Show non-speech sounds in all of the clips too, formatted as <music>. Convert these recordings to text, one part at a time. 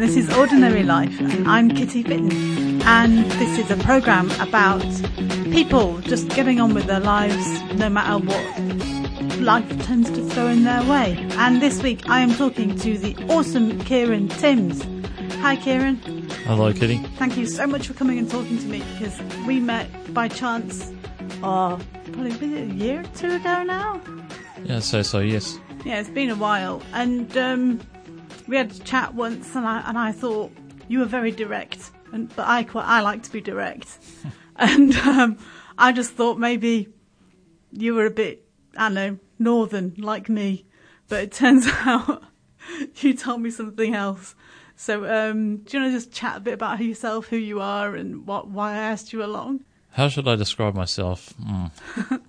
And this is Ordinary Life, and I'm Kitty Fitton, and this is a program about people just getting on with their lives no matter what life tends to throw in their way. And this week I am talking to the awesome Kieran Timms. Hi, Kieran. Hello, Kitty. Thank you so much for coming and talking to me because we met by chance, oh, probably was it a year or two ago now. Yeah, so so yes. Yeah, it's been a while, and um, we had a chat once, and I and I thought you were very direct, and but I quite I like to be direct, <laughs> and um, I just thought maybe you were a bit I don't know northern like me, but it turns <laughs> out you told me something else. So um, do you want to just chat a bit about yourself, who you are, and what why I asked you along? How should I describe myself? Mm.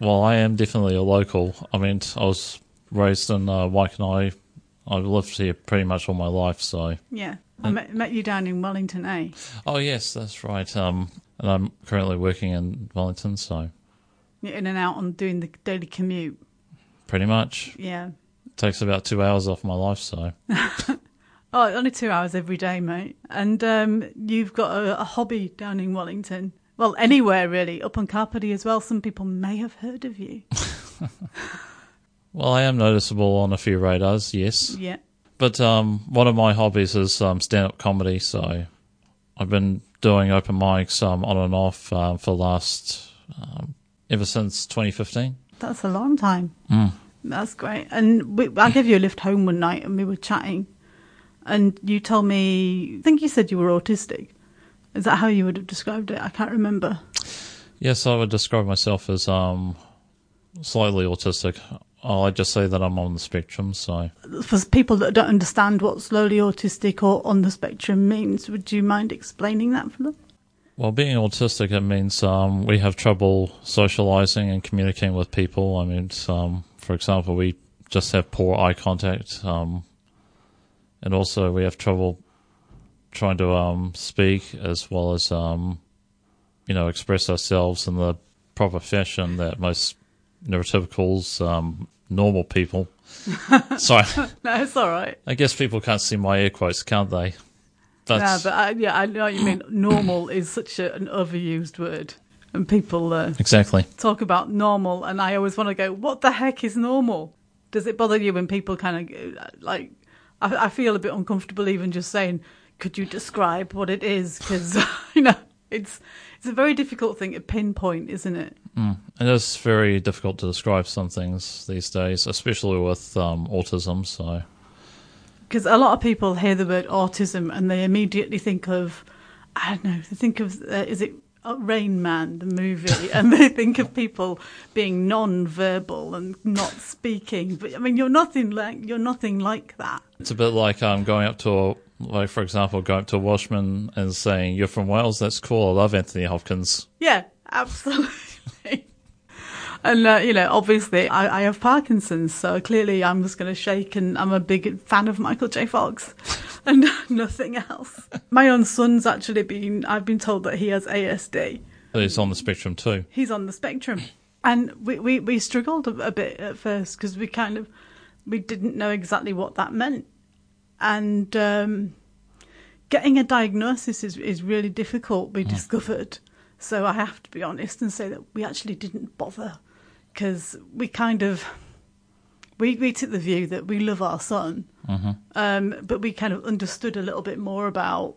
well, I am definitely a local. I mean, I was raised in uh, Waikanae. I've lived here pretty much all my life, so. Yeah, I met, met you down in Wellington, eh? Oh, yes, that's right. Um, and I'm currently working in Wellington, so You're in and out on doing the daily commute. pretty much. Yeah. It takes about two hours off my life, so. <laughs> Oh, only two hours every day, mate. And um, you've got a, a hobby down in Wellington. Well, anywhere really, up on Kapiti as well. Some people may have heard of you. <laughs> Well, I am noticeable on a few radars, yes. Yeah. But um, one of my hobbies is um, stand-up comedy. So I've been doing open mics um, on and off um, for the last um, ever since 2015. That's a long time. Mm. That's great. And we, I gave you a lift home one night and we were chatting. And you told me, I think you said you were autistic. Is that how you would have described it? I can't remember. Yes, I would describe myself as um, slightly autistic. I just say that I'm on the spectrum. So For people that don't understand what slowly autistic or on the spectrum means, would you mind explaining that for them? Well, being autistic, it means um, we have trouble socializing and communicating with people. I mean, um, for example, we just have poor eye contact, um, and also we have trouble trying to um, speak as well as, um, you know, express ourselves in the proper fashion that most neurotypicals, um, normal people. <laughs> Sorry, No, it's all right. I guess people can't see my air quotes, can't they? Yeah, but I, yeah, I know what you mean. Normal is such a, an overused word, and people uh, exactly. talk about normal, and I always want to go, "What the heck is normal?" Does it bother you when people kind of like? I, I feel a bit uncomfortable even just saying, "Could you describe what it is?" Because <laughs> you know, it's it's a very difficult thing to pinpoint, isn't it? Mm. It is very difficult to describe some things these days, especially with um, autism. So, Because a lot of people hear the word autism and they immediately think of, I don't know, they think of, uh, is it uh, Rain Man, the movie, <laughs> and they think of people being non-verbal and not speaking. But I mean, you're nothing like you're nothing like that. it's a bit like um, going up to, a, like for example, going up to a Welshman and saying, "You're from Wales. That's cool. I love Anthony Hopkins." Yeah, absolutely. And uh, you know, obviously, I, I have Parkinson's, so clearly, I'm just going to shake. And I'm a big fan of Michael J. Fox, <laughs> and <laughs> nothing else. My own son's actually been. I've been told that he has ASD. He's on the spectrum too. he's on the spectrum. And we, we, we struggled a, a bit at first because we kind of we didn't know exactly what that meant. And um, getting a diagnosis is, is really difficult, we discovered. So I have to be honest and say that we actually didn't bother because we kind of we, we took the view that we love our son, um, but we kind of understood a little bit more about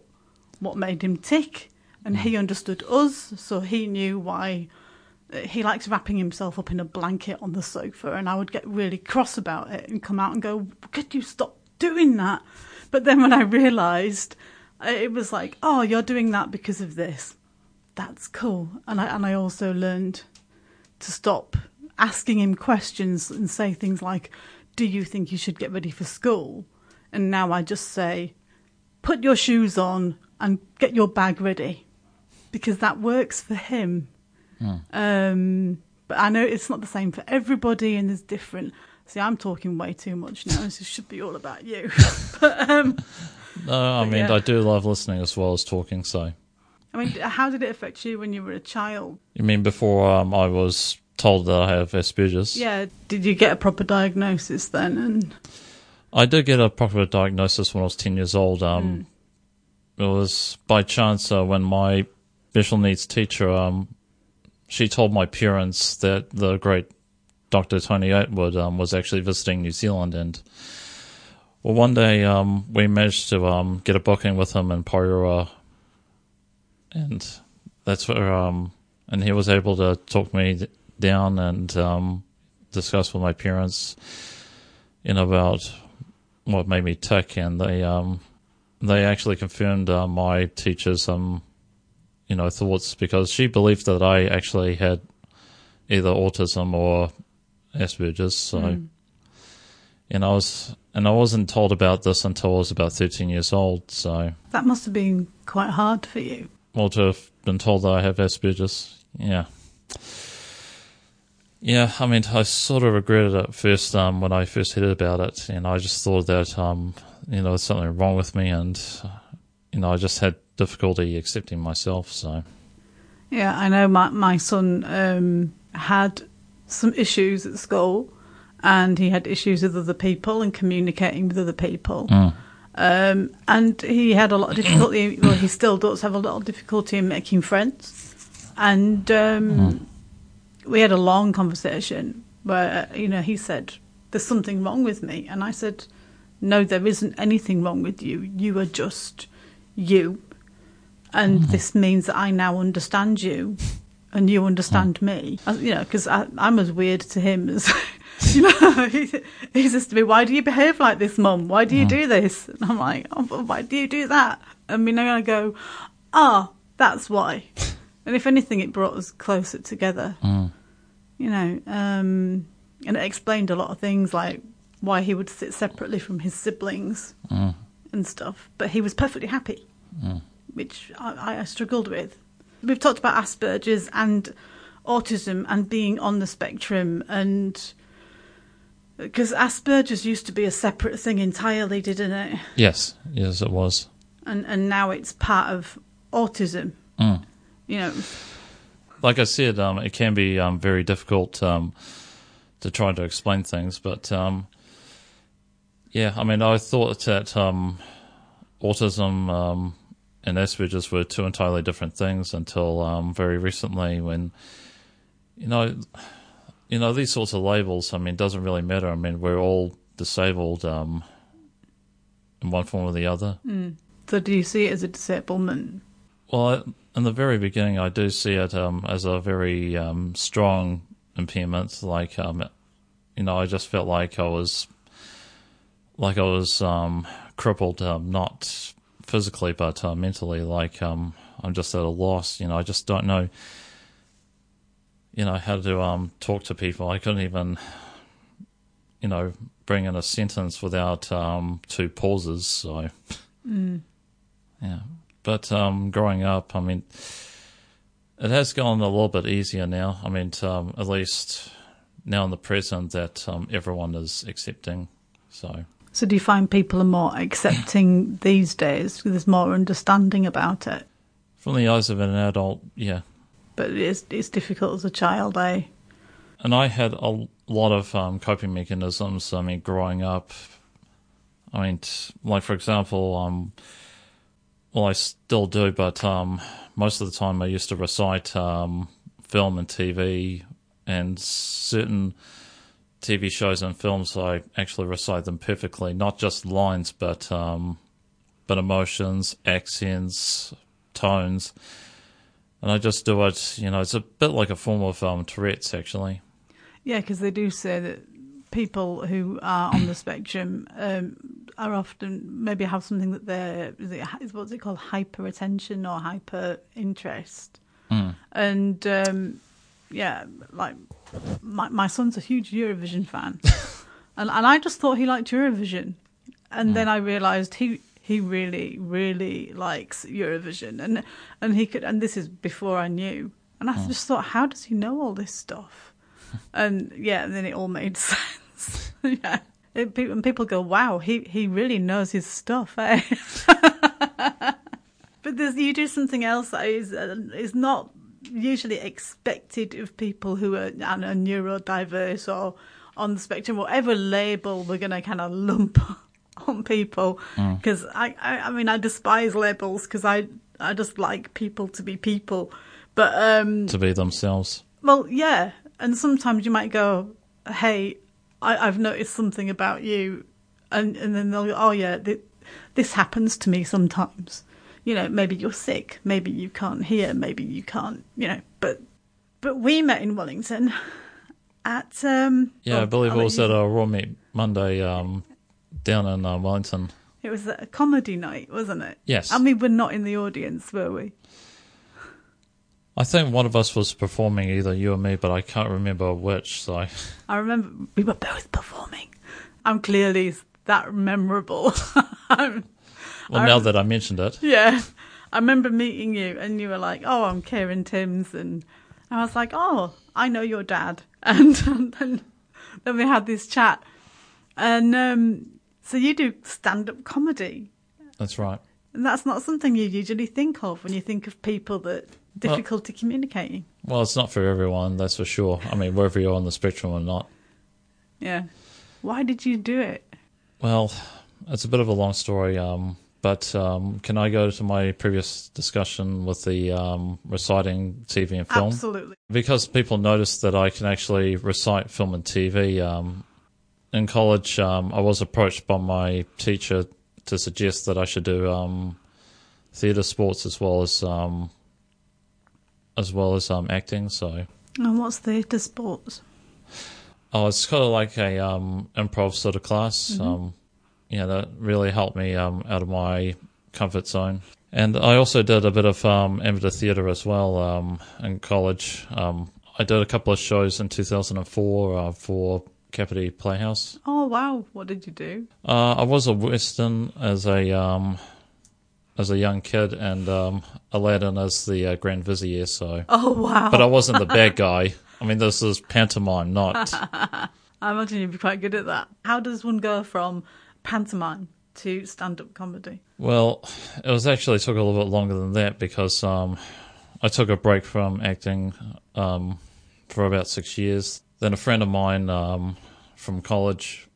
what made him tick, and he understood us, so he knew why uh, he likes wrapping himself up in a blanket on the sofa, and I would get really cross about it and come out and go, "Could you stop doing that?" But then when I realised, uh, it was like, "Oh, you're doing that because of this." That's cool, and I and I also learned to stop asking him questions and say things like, Do you think you should get ready for school? And now I just say, Put your shoes on and get your bag ready because that works for him. Um, But I know it's not the same for everybody, and there's different. See, I'm talking way too much now. This should be all about you. <laughs> but um, No, I mean yeah. I do love listening as well as talking. So I mean, how did it affect you when you were a child? you mean before um, I was told that I have Asperger's? Yeah, did you get a proper diagnosis then? And I did get a proper diagnosis when I was 10 years old. Um, It was by chance uh, when my special needs teacher, um, she told my parents that the great Dr. Tony Attwood um, was actually visiting New Zealand. And well, one day um, we managed to um, get a booking with him in Porirua. And that's where, um, and he was able to talk me down and um, discuss with my parents, you know, about what made me tick, and they um they actually confirmed uh, my teacher's um you know thoughts because she believed that I actually had either autism or Asperger's. So, and I was and I wasn't told about this until I was about thirteen years old. So, that must have been quite hard for you. well, to have been told that I have Asperger's, yeah. Yeah, I mean, I sort of regretted it first um, when I first heard about it, and I just thought that um, you know there's something wrong with me, and you know I just had difficulty accepting myself. So Yeah, I know my my son um, had some issues at school, and he had issues with other people and communicating with other people. Um, and he had a lot of difficulty. well, he still does have a lot of difficulty in making friends. And um, we had a long conversation where you know he said, "There's something wrong with me," and I said, "No, there isn't anything wrong with you. You are just you." and mm-hmm. this means that I now understand you, and you understand me. As- You know, because I'm as weird to him as <laughs> you know. <laughs> He, he says to me, "Why do you behave like this, Mum? Why do you mm. do this?" And I'm like, oh, "Why do you do that?" and I mean, I'm gonna go, "Ah, that's why." And if anything, it brought us closer together. You know, um, and it explained a lot of things like why he would sit separately from his siblings and stuff. But he was perfectly happy which I, I struggled with. We've talked about Asperger's and autism and being on the spectrum, and because Asperger's used to be a separate thing entirely, didn't it? yes, yes, it was. And and now it's part of autism. Mm. You know, like I said, um, it can be um, very difficult um, to try to explain things. But um, yeah, I mean, I thought that um, autism um, and Asperger's were two entirely different things until um, very recently, when you know, you know, these sorts of labels. I mean, it doesn't really matter. I mean, we're all disabled um, in one form or the other. so do you see it as a disablement? Well, I- in the very beginning, I do see it um, as a very um, strong impairment. Like, um, you know, I just felt like I was, like I was um, crippled, um, not physically but uh, mentally. Like, um, I'm just at a loss. You know, I just don't know, you know, how to um, talk to people. I couldn't even, you know, bring in a sentence without um, two pauses. So, yeah. But um, growing up, I mean, it has gone a little bit easier now. I mean, um, at least now in the present that um, everyone is accepting. So, So do you find people are more accepting <laughs> these days? There's more understanding about it, from the eyes of an adult, yeah. but it's it's difficult as a child, eh? And I had a lot of um, coping mechanisms. I mean, growing up, I mean, like for example, um, well, I still do, but um, most of the time I used to recite um, film and TV, and certain TV shows and films I actually recite them perfectly, not just lines, but um, but emotions, accents, tones. And I just do it, you know, it's a bit like a form of um, Tourette's, actually. Yeah, because they do say that people who are on the spectrum um, are often maybe have something that they're is it, what's it called? Hyper attention or hyper interest, and um, yeah, like my my son's a huge Eurovision fan, <laughs> and and I just thought he liked Eurovision, and then I realised he. He really, really likes Eurovision, and and he could, and this is before I knew, and I just thought, how does he know all this stuff? <laughs> and yeah, and then it all made <laughs> sense. <laughs> yeah, it, and people go, "Wow, he he really knows his stuff." Eh? <laughs> but there's, you do something else that is uh, is not usually expected of people who are, are neurodiverse or on the spectrum, whatever label we're going to kind of lump <laughs> on people. Because I, I, I mean, I despise labels because I, I just like people to be people. But um, to be themselves. well, yeah, and sometimes you might go, "Hey, I, I've noticed something about you," and and then they'll go, "Oh yeah, th- this happens to me sometimes." You know, maybe you're sick, maybe you can't hear, maybe you can't, you know. But but we met in Wellington at um. Yeah, well, I believe I'll it was at a Raw Meat Monday um, down in uh, Wellington. It was a comedy night, wasn't it? Yes. And we were not in the audience, were we? I think one of us was performing, either you or me, but I can't remember which. So <laughs> I remember we were both performing. I'm clearly that memorable. <laughs> Well, I- now that I mentioned it, Yeah. I remember meeting you and you were like, Oh, I'm Kieran Timms and I was like, Oh, I know your dad <laughs> and, then then we had this chat. And um so you do stand up comedy. that's right. And that's not something you usually think of when you think of people that difficulty communicating. Well, it's not for everyone, that's for sure. I mean, whether you're on the spectrum or not. Yeah. Why did you do it? Well, it's a bit of a long story, um, but um, can I go to my previous discussion with the um, reciting TV and film? Absolutely. Because people noticed that I can actually recite film and TV. Um, in college, um, I was approached by my teacher to suggest that I should do um, theatre sports as well as um, as well as um, acting. So, And what's theatre sports? oh, it's kind of like a um, improv sort of class. Um, yeah, that really helped me um, out of my comfort zone. And I also did a bit of um, amateur theatre as well um, in college. Um, I did a couple of shows in 2004 uh, for Kapiti Playhouse. Oh wow, what did you do? Uh, I was a Western as a um, as a young kid, and um, Aladdin as the uh, Grand Vizier. So, Oh wow. but I wasn't the bad guy. I mean, this is pantomime, not. I imagine you'd be quite good at that. How does one go from pantomime to stand up comedy? Well, it was actually took a little bit longer than that because um, I took a break from acting um, for about six years. Then a friend of mine um, from college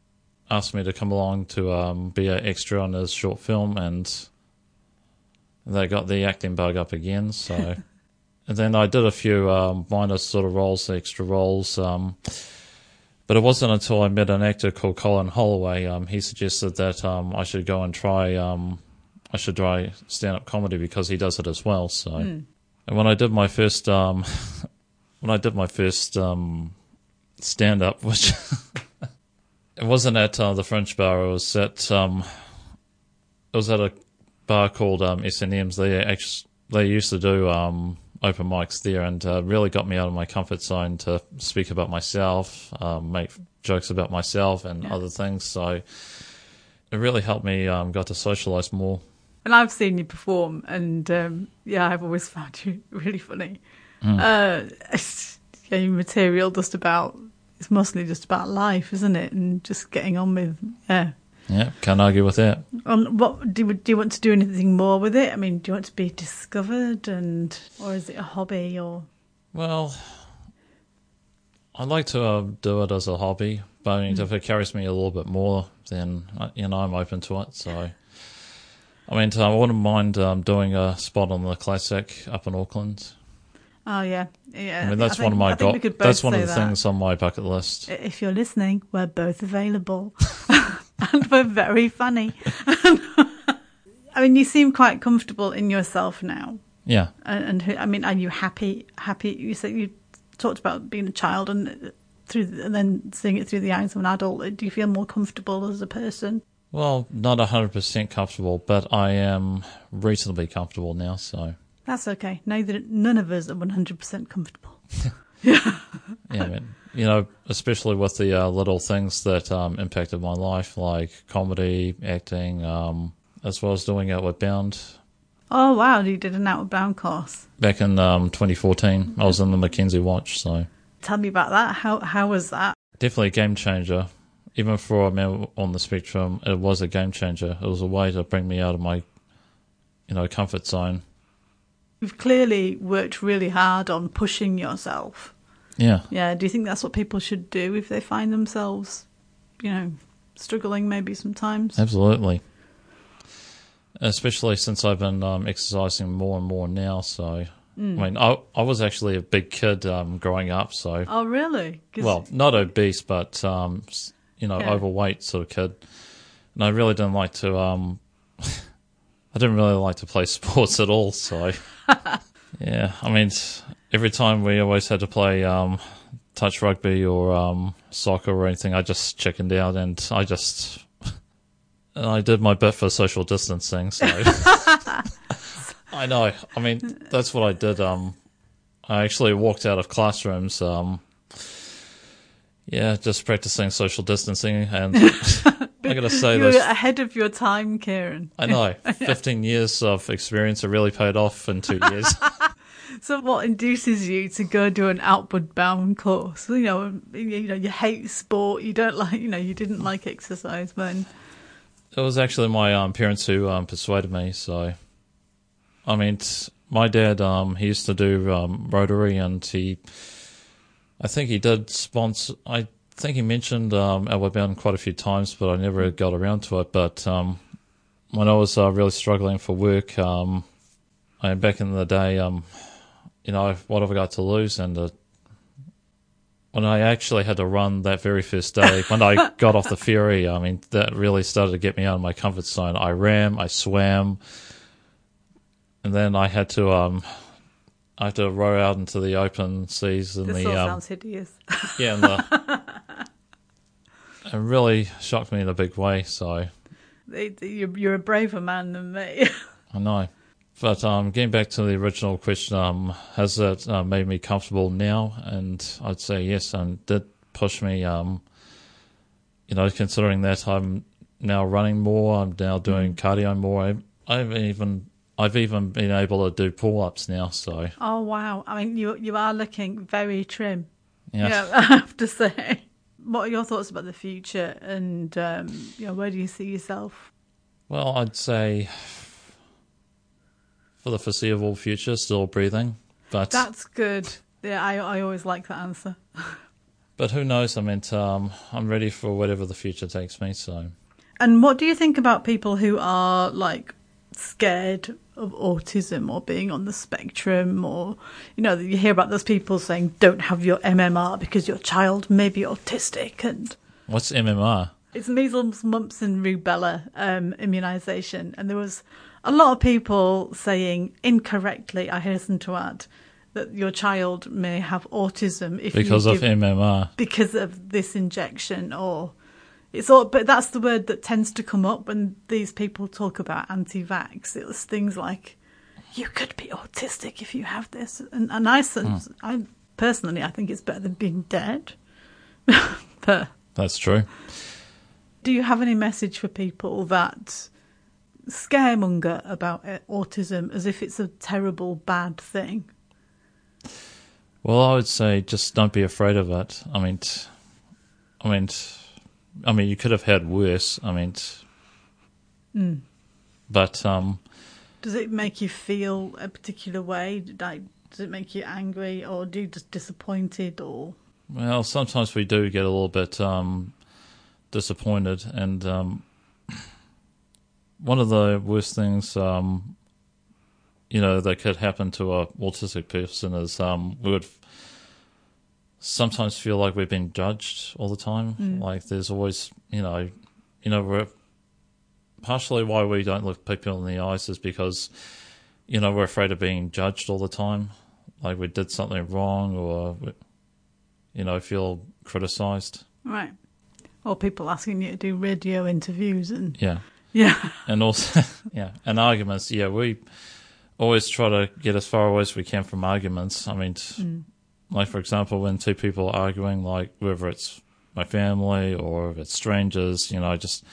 asked me to come along to um, be an extra on his short film, and they got the acting bug up again. So, <laughs> and then I did a few um, minor sort of roles, extra roles. Um, but it wasn't until I met an actor called Colin Holloway. Um, he suggested that um, I should go and try. Um, I should try stand-up comedy because he does it as well. So, and when I did my first, um, <laughs> when I did my first um, stand-up, <laughs> which it wasn't at uh, the Fringe Bar. It was at um, it was at a bar called um, S&M's. They actually they used to do um, open mics there, and uh, really got me out of my comfort zone to speak about myself, um, make jokes about myself, and Yeah. other things. So it really helped me um, got to socialize more. And I've seen you perform, and um, yeah, I've always <laughs> found you really funny. Uh, <laughs> yeah, your material just about it's mostly just about life, isn't it? And just getting on with yeah. Yeah, can't argue with that. Um, what do you, do you want to do anything more with it? I mean, do you want to be discovered, and or is it a hobby or? Well, I like to uh, do it as a hobby, but I mean, if it carries me a little bit more, then uh, you know I'm open to it. So, I mean, I wouldn't mind um, doing a spot on the classic up in Auckland. Oh yeah, yeah. I mean, that's think- one of my I go- that's one of the that. things on my bucket list. If you're listening, we're both available, <laughs> <laughs> and we're very funny. <laughs> I mean, you seem quite comfortable in yourself now, Yeah, and, and I mean, are you happy? Happy? You said you talked about being a child and through, and then seeing it through the eyes of an adult. Do you feel more comfortable as a person? well, not hundred percent comfortable, but I am reasonably comfortable now. So, That's okay. Neither none of us are one hundred percent comfortable. <laughs> yeah, I mean, you know, especially with the uh, little things that um, impacted my life, like comedy, acting, um, as well as doing Outward Bound. Oh wow, you did an outward bound course. Back in um, 2014, I was in the Mackenzie Watch, so Tell me about that. How how was that? Definitely a game changer. Even for a man on the spectrum, it was a game changer. It was a way to bring me out of my, you know, comfort zone. You've clearly worked really hard on pushing yourself. Yeah, Yeah. Do you think that's what people should do if they find themselves, you know, struggling maybe sometimes? absolutely. Especially since I've been um, exercising more and more now. So, I mean, I I was actually a big kid um, growing up. So, Oh, really? well, not obese, but um, you know, Yeah. overweight sort of kid. And I really didn't like to. Um, <laughs> I didn't really like to play <laughs> sports at all. So, <laughs> yeah, I mean, every time we always had to play um, touch rugby or um, soccer or anything, I just chickened out, and I just. And <laughs> I did my bit for social distancing, so <laughs> I know. I mean, that's what I did. Um, I actually walked out of classrooms. Um, yeah, just practicing social distancing, and <laughs> I gotta say, you were those ahead of your time, Kieran. I know, fifteen years of experience have really paid off in two years. So, what induces you to go do an outward bound course? You know, you know, you hate sport. You don't like, you know, you didn't like exercise, then. it was actually my um, parents who um, persuaded me. So, I mean, my dad, um, he used to do um, Rotary, and he, I think he did sponsor. I think he mentioned um, Outward Bound quite a few times, but I never got around to it. But um, when I was uh, really struggling for work, um, I back in the day, um, you know, what have I got to lose? And uh, when I actually had to run that very first day, when I <laughs> got off the ferry, I mean, that really started to get me out of my comfort zone. I ran, I swam, and then I had to, um, I had to row out into the open seas This the, all um, sounds hideous. yeah, <laughs> and the, it really shocked me in a big way. So You're you're a braver man than me. I know. But um, getting back to the original question, um, has it uh, made me comfortable now? And I'd say yes, and did push me. Um, you know, considering that I'm now running more, I'm now doing cardio more. I, I've even I've even been able to do pull ups now. So Oh wow! I mean, you you are looking very trim. yeah, Yeah, <laughs> I have to say. What are your thoughts about the future, and um, you know, where do you see yourself? well, I'd say for the foreseeable future, still breathing. But That's good. Yeah, I I always like that answer. <laughs> but who knows? I mean, um, I'm ready for whatever the future takes me. So. And what do you think about people who are like scared of autism or being on the spectrum or you know you hear about those people saying don't have your MMR because your child may be autistic and What's MMR? It's measles, mumps, and rubella um, immunization, and there was a lot of people saying incorrectly. I hasten to add that your child may have autism if Because of give, MMR. because of this injection, or it's all. But that's the word that tends to come up when these people talk about anti-vax. It was things like, "You could be autistic if you have this," and, and I, sense- I personally, I think it's better than being dead. <laughs> but That's true. Do you have any message for people that scaremonger about uh, autism as if it's a terrible bad thing? Well, I would say just don't be afraid of it. I mean, t- I mean, t- I mean, you could have had worse. I mean, t- but um, Does it make you feel a particular way? Like, does it make you angry, or do you just disappointed, or well, sometimes we do get a little bit um, disappointed, and um, one of the worst things, um, you know, that could happen to a autistic person is um, we would sometimes feel like we've been judged all the time. Like there's always, you know, you know, we're partially why we don't look people in the eyes is because, you know, we're afraid of being judged all the time. Like we did something wrong or, we- you know, feel criticized. right? Or people asking you to do radio interviews and Yeah. yeah, And also, <laughs> yeah, and arguments. Yeah, we always try to get as far away as we can from arguments. I mean, t- like for example, when two people are arguing, like whether it's my family or if it's strangers, you know, I just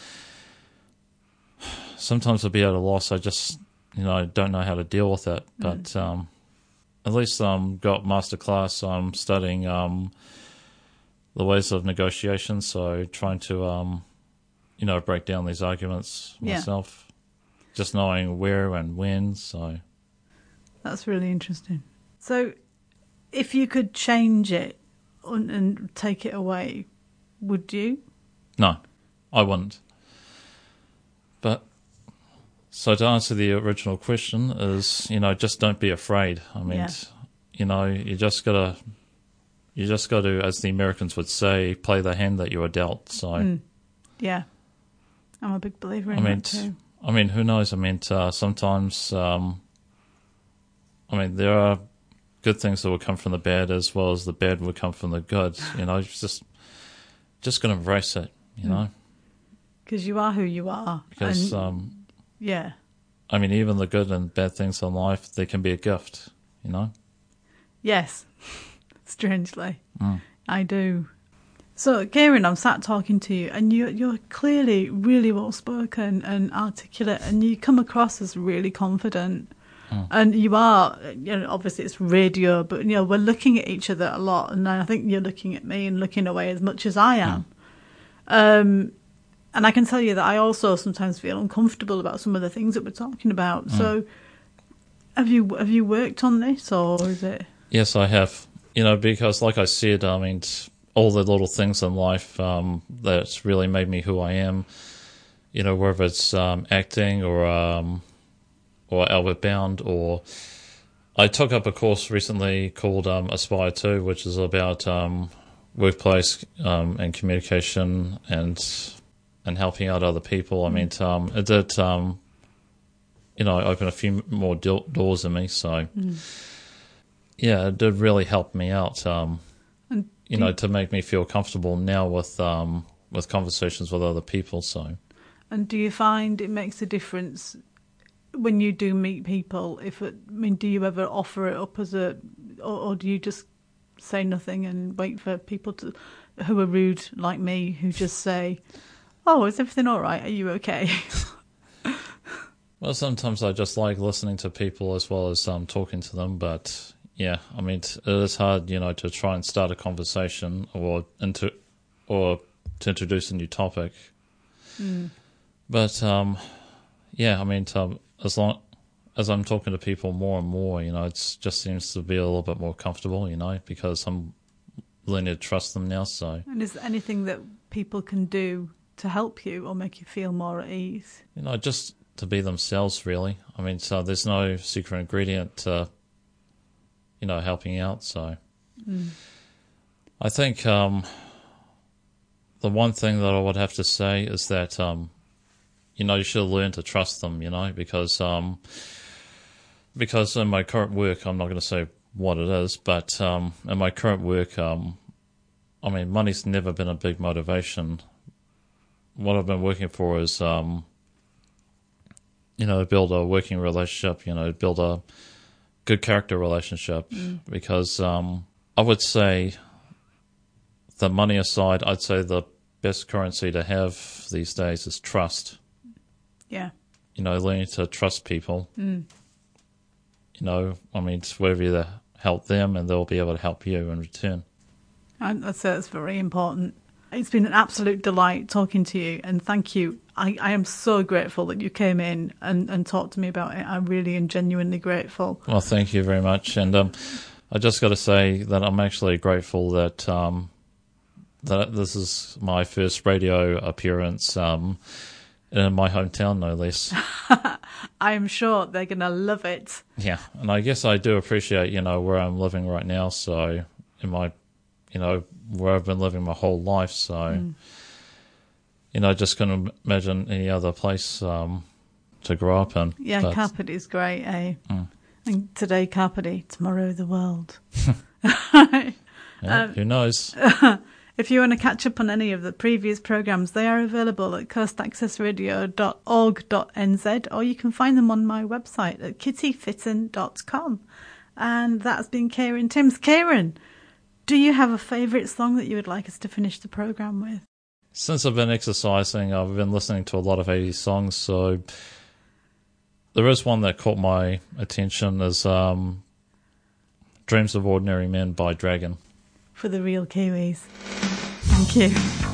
<sighs> sometimes I'll be at a loss. I just, you know, I don't know how to deal with it. But um, at least i um, got masterclass. I'm studying um, the ways of negotiation, so trying to um, you know break down these arguments Yeah. myself. Just knowing where and when. So That's really interesting. So, if you could change it and, and take it away, would you? no, I wouldn't. But so to answer the original question is, you know, just don't be afraid. I mean, Yeah. you know, you just gotta, you just got to, as the Americans would say, play the hand that you are dealt. So. Mm. Yeah, I'm a big believer in I mean, that too. I mean, who knows? I mean, uh, sometimes, um, I mean, there are good things that will come from the bad as well as the bad will come from the good. You know, just, just gonna embrace it. You know, Because you are who you are. because and, um, yeah, I mean, even the good and bad things in life, they can be a gift. You know. yes, <laughs> strangely, Mm. I do. So, Kieran, I'm sat talking to you, and you, you're clearly really well spoken and articulate, and you come across as really confident. Mm. And you are, you know, obviously it's radio, but you know we're looking at each other a lot, and I think you're looking at me and looking away as much as I am. Um, and I can tell you that I also sometimes feel uncomfortable about some of the things that we're talking about. So, have you have you worked on this, or is it? Yes, I have. You know, because like I said, I mean, all the little things in life um, that's really made me who I am. You know, whether it's um, acting or um, or Outward Bound, or I took up a course recently called um, Aspire Two, which is about um, workplace um, and communication and and helping out other people. I mean, it did. You know, open a few more do- doors in me. So, yeah, it did really help me out. Um, you know, to make me feel comfortable now with um, with conversations with other people. So, And do you find it makes a difference when you do meet people? If it, I mean, do you ever offer it up as a, or, or do you just say nothing and wait for people to, who are rude like me, who just say, "Oh, is everything all right? Are you okay?" <laughs> well, sometimes I just like listening to people as well as um, talking to them. But yeah, I mean, it is hard, you know, to try and start a conversation or into or to introduce a new topic. But um, yeah, I mean, um, as long as I'm talking to people more and more, you know, it just seems to be a little bit more comfortable, you know, because I'm learning to trust them now. So and is there anything that people can do to help you or make you feel more at ease? you know, just to be themselves, really. I mean, so there's no secret ingredient to, you know, helping out. So I think um, the one thing that I would have to say is that, um, you know, you should learn to trust them, you know, because, um, because in my current work, I'm not going to say what it is, but um, in my current work, um, I mean, money's never been a big motivation. What I've been working for is, um, you know, build a working relationship, you know, build a good character relationship. Because um, I would say, the money aside, I'd say the best currency to have these days is trust. Yeah. You know, learning to trust people. You know, I mean, it's whether you help them and they'll be able to help you in return. And I'd say that's very important. It's been an absolute delight talking to you, and thank you. I, I am so grateful that you came in and, and talked to me about it. I'm really and genuinely grateful. Well, thank you very much, and um, I just got to say that I'm actually grateful that um, that this is my first radio appearance um, in my hometown, no less. <laughs> I am sure they're going to love it. yeah, and I guess I do appreciate you know where I'm living right now. So in my, you know, where I've been living my whole life. So you know, I just couldn't imagine any other place um, to grow up in. Yeah, But- Kapiti is great, eh? Mm. And today, Kapiti, tomorrow, the world. <laughs> <laughs> yeah, Um, who knows? <laughs> If you want to catch up on any of the previous programs, they are available at coastaccessradio.org.nz or you can find them on my website at kittyfitton.com. And that's been Kieran Timms. Kieran, do you have a favourite song that you would like us to finish the program with? Since I've been exercising, I've been listening to a lot of 80s songs, so there is one that caught my attention is um, Dreams of Ordinary Men by Dragon. For the real Kiwis. Thank you.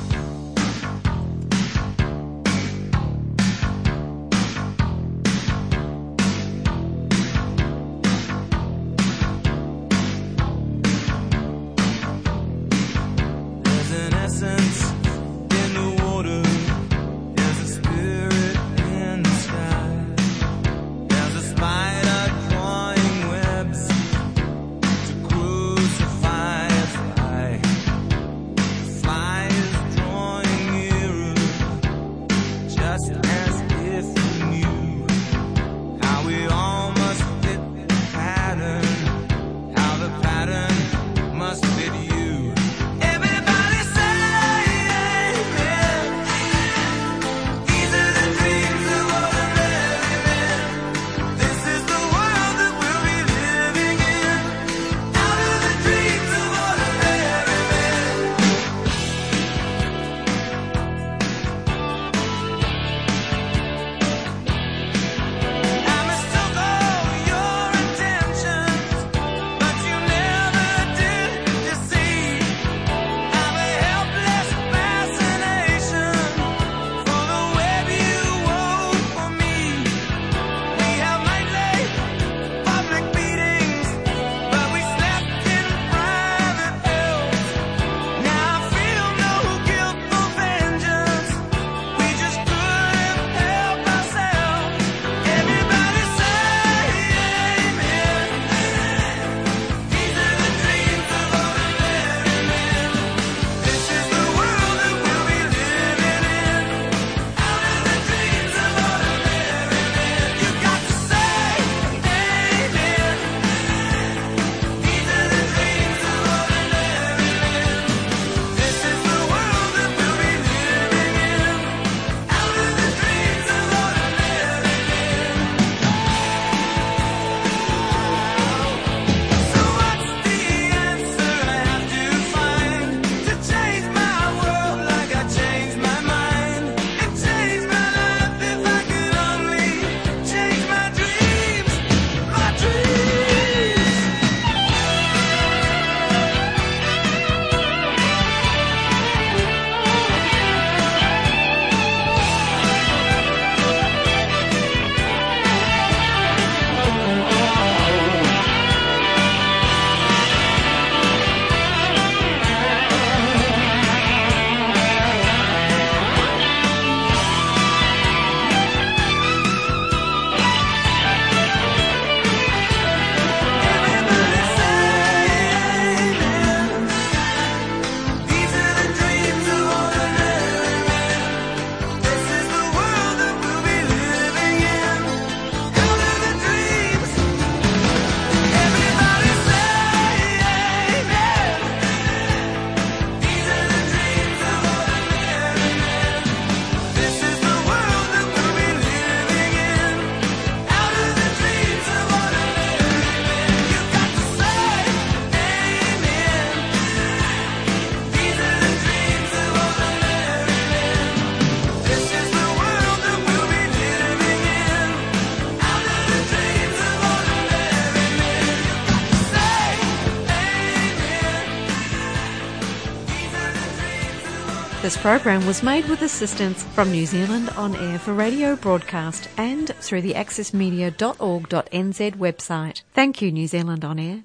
program was made with assistance from New Zealand On Air for radio broadcast and through the accessmedia.org.nz website. Thank you, New Zealand On Air.